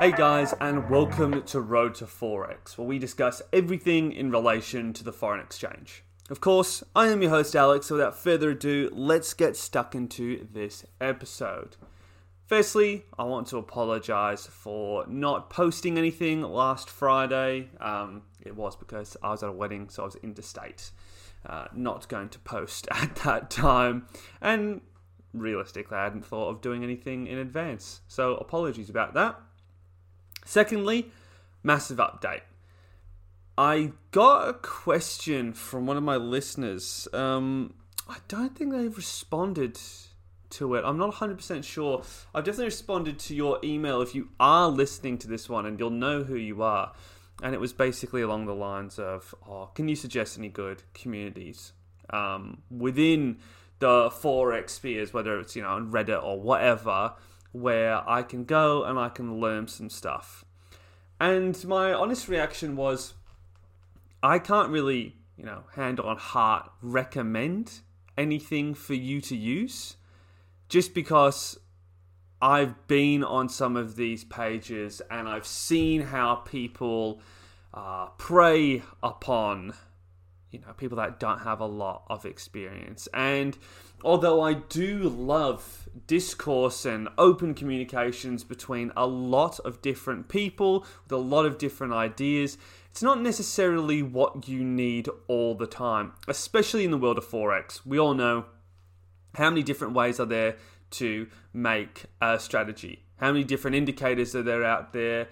Hey guys, and welcome to Road to Forex, where we discuss everything in relation to the foreign exchange. Of course, I am your host Alex, so without further ado, let's get stuck into this episode. Firstly, I want to apologize for not posting anything last Friday. Um, it was because I was at a wedding, so I was interstate, uh, not going to post at that time. And realistically, I hadn't thought of doing anything in advance, so apologies about that. Secondly, massive update. I got a question from one of my listeners. Um, I don't think they've responded to it. I'm not 100% sure. I've definitely responded to your email if you are listening to this one, and you'll know who you are. And it was basically along the lines of, oh, can you suggest any good communities um, within the forex spheres, whether it's you know on Reddit or whatever, where I can go and I can learn some stuff. And my honest reaction was, I can't really, you know, hand on heart recommend anything for you to use, just because I've been on some of these pages and I've seen how people uh, prey upon you know people that don't have a lot of experience. And although i do love discourse and open communications between a lot of different people with a lot of different ideas it's not necessarily what you need all the time especially in the world of forex. We all know how many different ways are there to make a strategy how many different indicators are there out there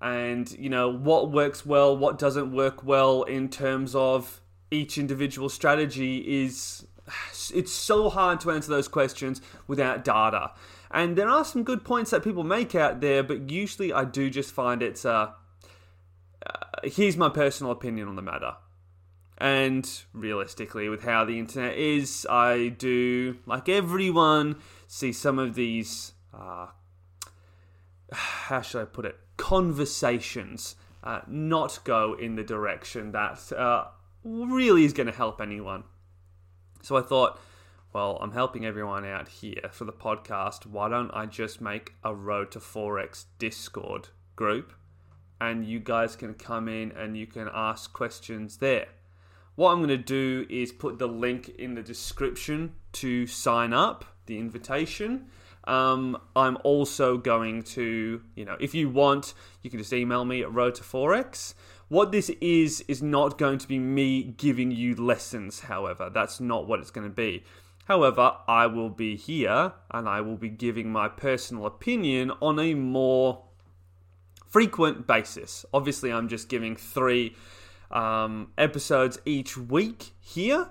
and you know what works well what doesn't work well in terms of each individual strategy is it's so hard to answer those questions without data. And there are some good points that people make out there, but usually I do just find it's uh, uh here's my personal opinion on the matter. And realistically, with how the internet is, I do, like everyone, see some of these, uh, how should I put it, conversations uh, not go in the direction that uh, really is going to help anyone. So I thought, well, I'm helping everyone out here for the podcast. Why don't I just make a Road to Forex Discord group and you guys can come in and you can ask questions there. What I'm going to do is put the link in the description to sign up, the invitation. Um, I'm also going to, you know, if you want, you can just email me at road to forex. What this is, is not going to be me giving you lessons, however. That's not what it's going to be. However, I will be here and I will be giving my personal opinion on a more frequent basis. Obviously, I'm just giving three um, episodes each week here,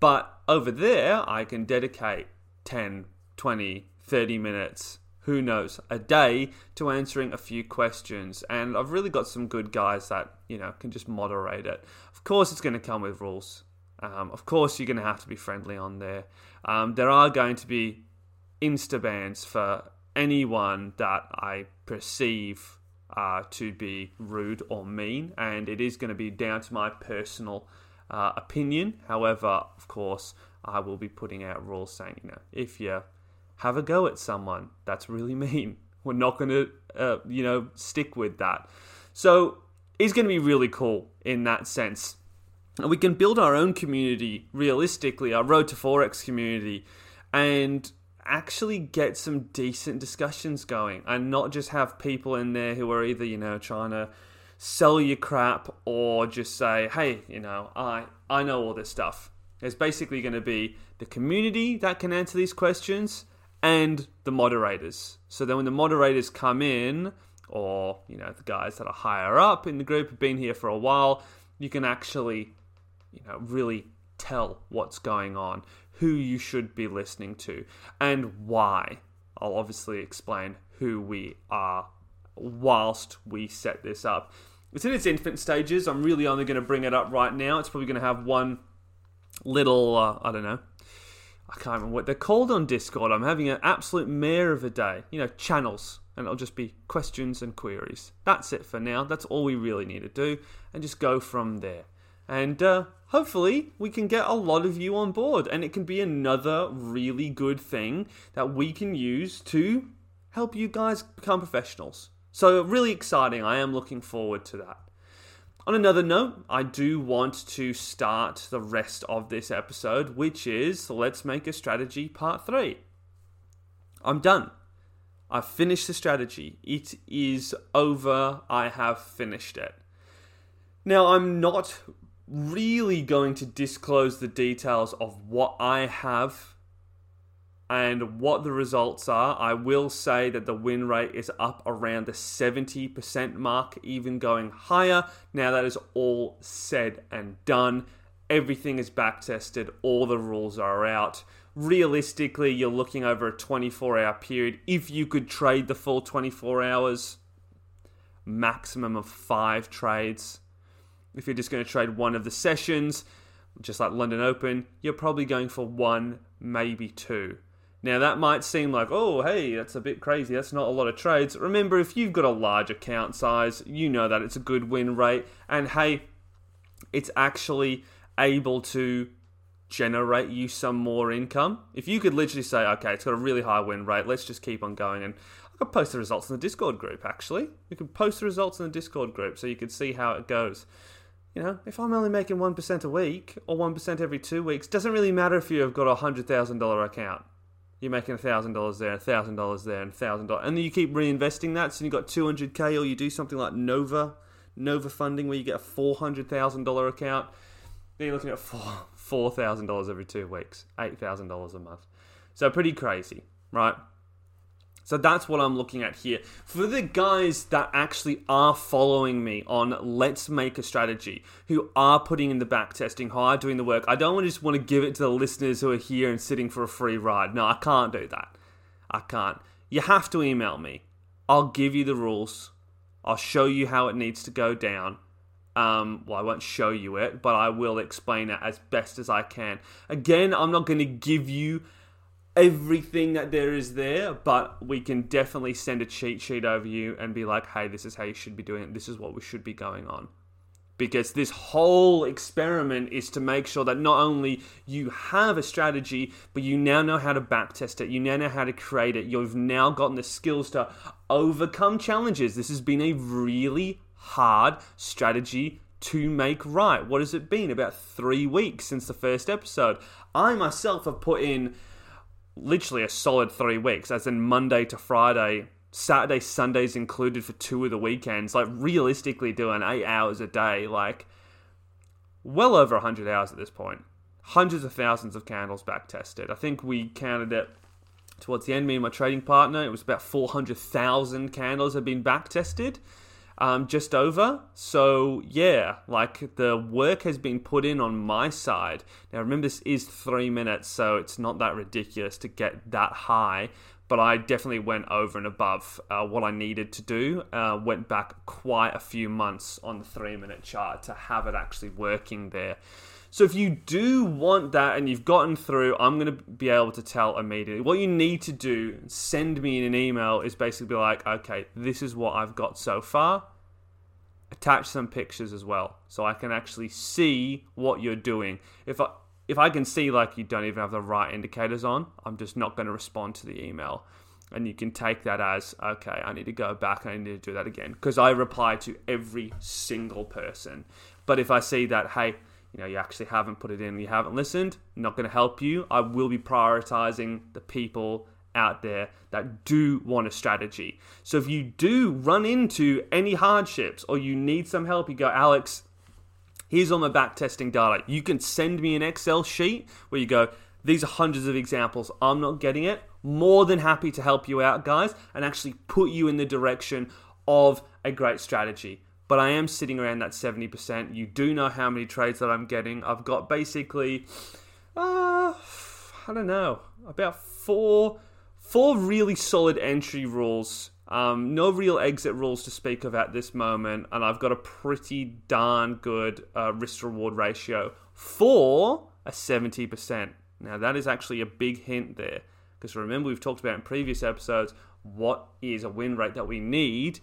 but over there, I can dedicate 10, 20, 30 minutes who knows, a day to answering a few questions. And I've really got some good guys that, you know, can just moderate it. Of course, it's going to come with rules. Um, of course, you're going to have to be friendly on there. Um, there are going to be insta bans for anyone that I perceive uh, to be rude or mean, and it is going to be down to my personal uh, opinion. However, of course, I will be putting out rules saying, you know, if you have a go at someone. That's really mean. We're not going to, uh, you know, stick with that. So it's going to be really cool in that sense. And we can build our own community realistically, our Road to Forex community, and actually get some decent discussions going and not just have people in there who are either, you know, trying to sell you crap or just say, hey, you know, I, I know all this stuff. There's basically going to be the community that can answer these questions and the moderators. So then when the moderators come in, or you know the guys that are higher up in the group have been here for a while, you can actually, you know, really tell what's going on, who you should be listening to, and why. I'll obviously explain who we are whilst we set this up. It's in its infant stages. I'm really only going to bring it up right now. It's probably going to have one little, uh, I don't know, I can't remember what they're called on Discord. I'm having an absolute mare of a day. You know, channels. And it'll just be questions and queries. That's it for now. That's all we really need to do. And just go from there. And uh, hopefully, we can get a lot of you on board, and it can be another really good thing that we can use to help you guys become professionals. So, really exciting. I am looking forward to that. On another note, I do want to start the rest of this episode, which is Let's Make a Strategy Part 3. I'm done. I've finished the strategy. It is over. I have finished it. Now, I'm not really going to disclose the details of what I have and what the results are, I will say that the win rate is up around the 70% mark, even going higher. Now, that is all said and done. Everything is back tested, all the rules are out. Realistically, you're looking over a 24 hour period. If you could trade the full 24 hours, maximum of five trades. If you're just going to trade one of the sessions, just like London Open, you're probably going for one, maybe two. Now, that might seem like, oh, hey, that's a bit crazy. That's not a lot of trades. Remember, if you've got a large account size, you know that it's a good win rate. And hey, it's actually able to generate you some more income. If you could literally say, okay, it's got a really high win rate, let's just keep on going. And I could post the results in the Discord group, actually. You could post the results in the Discord group so you could see how it goes. You know, if I'm only making 1% a week or 1% every two weeks, doesn't really matter if you've got a $100,000 account you're making thousand dollars there, thousand dollars there, and thousand dollars, and then you keep reinvesting that. So you got two hundred k, or you do something like Nova, Nova funding, where you get a four hundred thousand dollar account. Then you're looking at four four thousand dollars every two weeks, eight thousand dollars a month. So pretty crazy, right? So that's what I'm looking at here. For the guys that actually are following me on Let's Make a Strategy, who are putting in the back testing, who are doing the work, I don't just want to give it to the listeners who are here and sitting for a free ride. No, I can't do that. I can't. You have to email me. I'll give you the rules. I'll show you how it needs to go down. Um, well, I won't show you it, but I will explain it as best as I can. Again, I'm not going to give you everything that there is there, but we can definitely send a cheat sheet over you and be like, hey, this is how you should be doing it. This is what we should be going on. Because this whole experiment is to make sure that not only you have a strategy, but you now know how to backtest it. You now know how to create it. You've now gotten the skills to overcome challenges. This has been a really hard strategy to make right. What has it been? About three weeks since the first episode. I myself have put in literally a solid three weeks, as in Monday to Friday, Saturday, Sundays included for two of the weekends. Like realistically, doing eight hours a day, like well over 100 hours at this point. Hundreds of thousands of candles back tested. I think we counted it towards the end, me and my trading partner, it was about 400,000 candles had been back tested um, just over. So yeah, like the work has been put in on my side. Now remember, this is three minutes, so it's not that ridiculous to get that high. But I definitely went over and above uh, what I needed to do. Uh, went back quite a few months on the three minute chart to have it actually working there. So if you do want that and you've gotten through, I'm going to be able to tell immediately. What you need to do, send me in an email, is basically like, okay, this is what I've got so far. Attach some pictures as well, so I can actually see what you're doing. If I if I can see like you don't even have the right indicators on, I'm just not going to respond to the email. And you can take that as, okay, I need to go back and I need to do that again. Because I reply to every single person. But if I see that, hey, you know you actually haven't put it in, you haven't listened, not going to help you. I will be prioritizing the people out there that do want a strategy. So if you do run into any hardships or you need some help, you go, Alex, here's all my back testing data. You can send me an Excel sheet where you go, these are hundreds of examples. I'm not getting it. More than happy to help you out, guys, and actually put you in the direction of a great strategy but I am sitting around that 70%. You do know how many trades that I'm getting. I've got basically, uh, I don't know, about four, four really solid entry rules. Um, no real exit rules to speak of at this moment, and I've got a pretty darn good uh, risk reward ratio for a 70%. Now, that is actually a big hint there, because remember, we've talked about in previous episodes what is a win rate that we need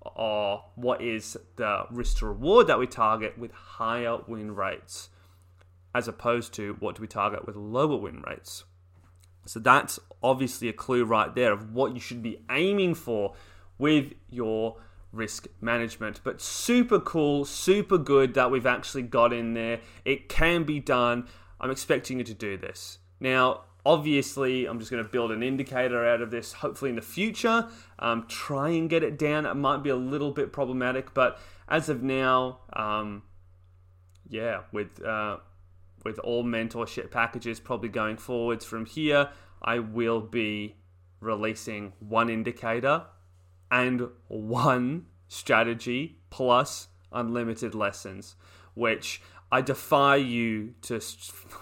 or what is the risk to reward that we target with higher win rates as opposed to what do we target with lower win rates. So that's obviously a clue right there of what you should be aiming for with your risk management. But super cool, super good that we've actually got in there. It can be done. I'm expecting you to do this. Now, obviously, I'm just going to build an indicator out of this, hopefully in the future. Um, try and get it down. It might be a little bit problematic, but as of now, um, yeah, with. Uh, with all mentorship packages probably going forwards from here, I will be releasing one indicator and one strategy plus unlimited lessons, which I defy you to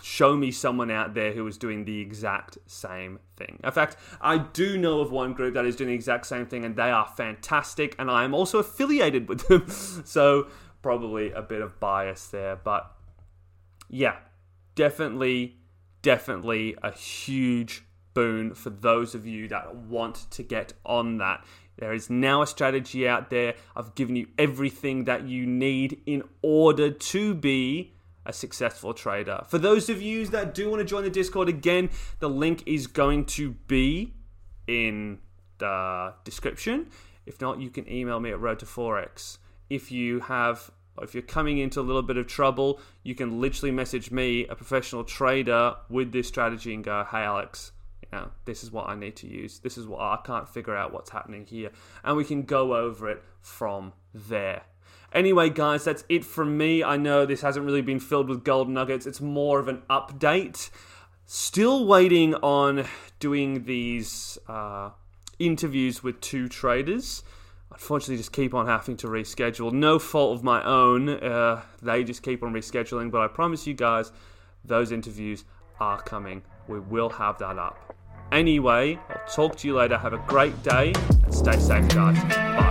show me someone out there who is doing the exact same thing. In fact, I do know of one group that is doing the exact same thing, and they are fantastic, and I am also affiliated with them. so, probably a bit of bias there, but yeah, definitely, definitely a huge boon for those of you that want to get on that. There is now a strategy out there. I've given you everything that you need in order to be a successful trader. For those of you that do want to join the Discord, again, the link is going to be in the description. If not, you can email me at road to forex. If you have if you're coming into a little bit of trouble, you can literally message me, a professional trader, with this strategy and go, "Hey Alex, you know, this is what I need to use. This is what I can't figure out what's happening here. And we can go over it from there. Anyway, guys, that's it from me. I know this hasn't really been filled with gold nuggets, it's more of an update. Still waiting on doing these uh, interviews with two traders. Unfortunately, just keep on having to reschedule. No fault of my own. Uh, they just keep on rescheduling, but I promise you guys, those interviews are coming. We will have that up. Anyway, I'll talk to you later. Have a great day and stay safe, guys. Bye.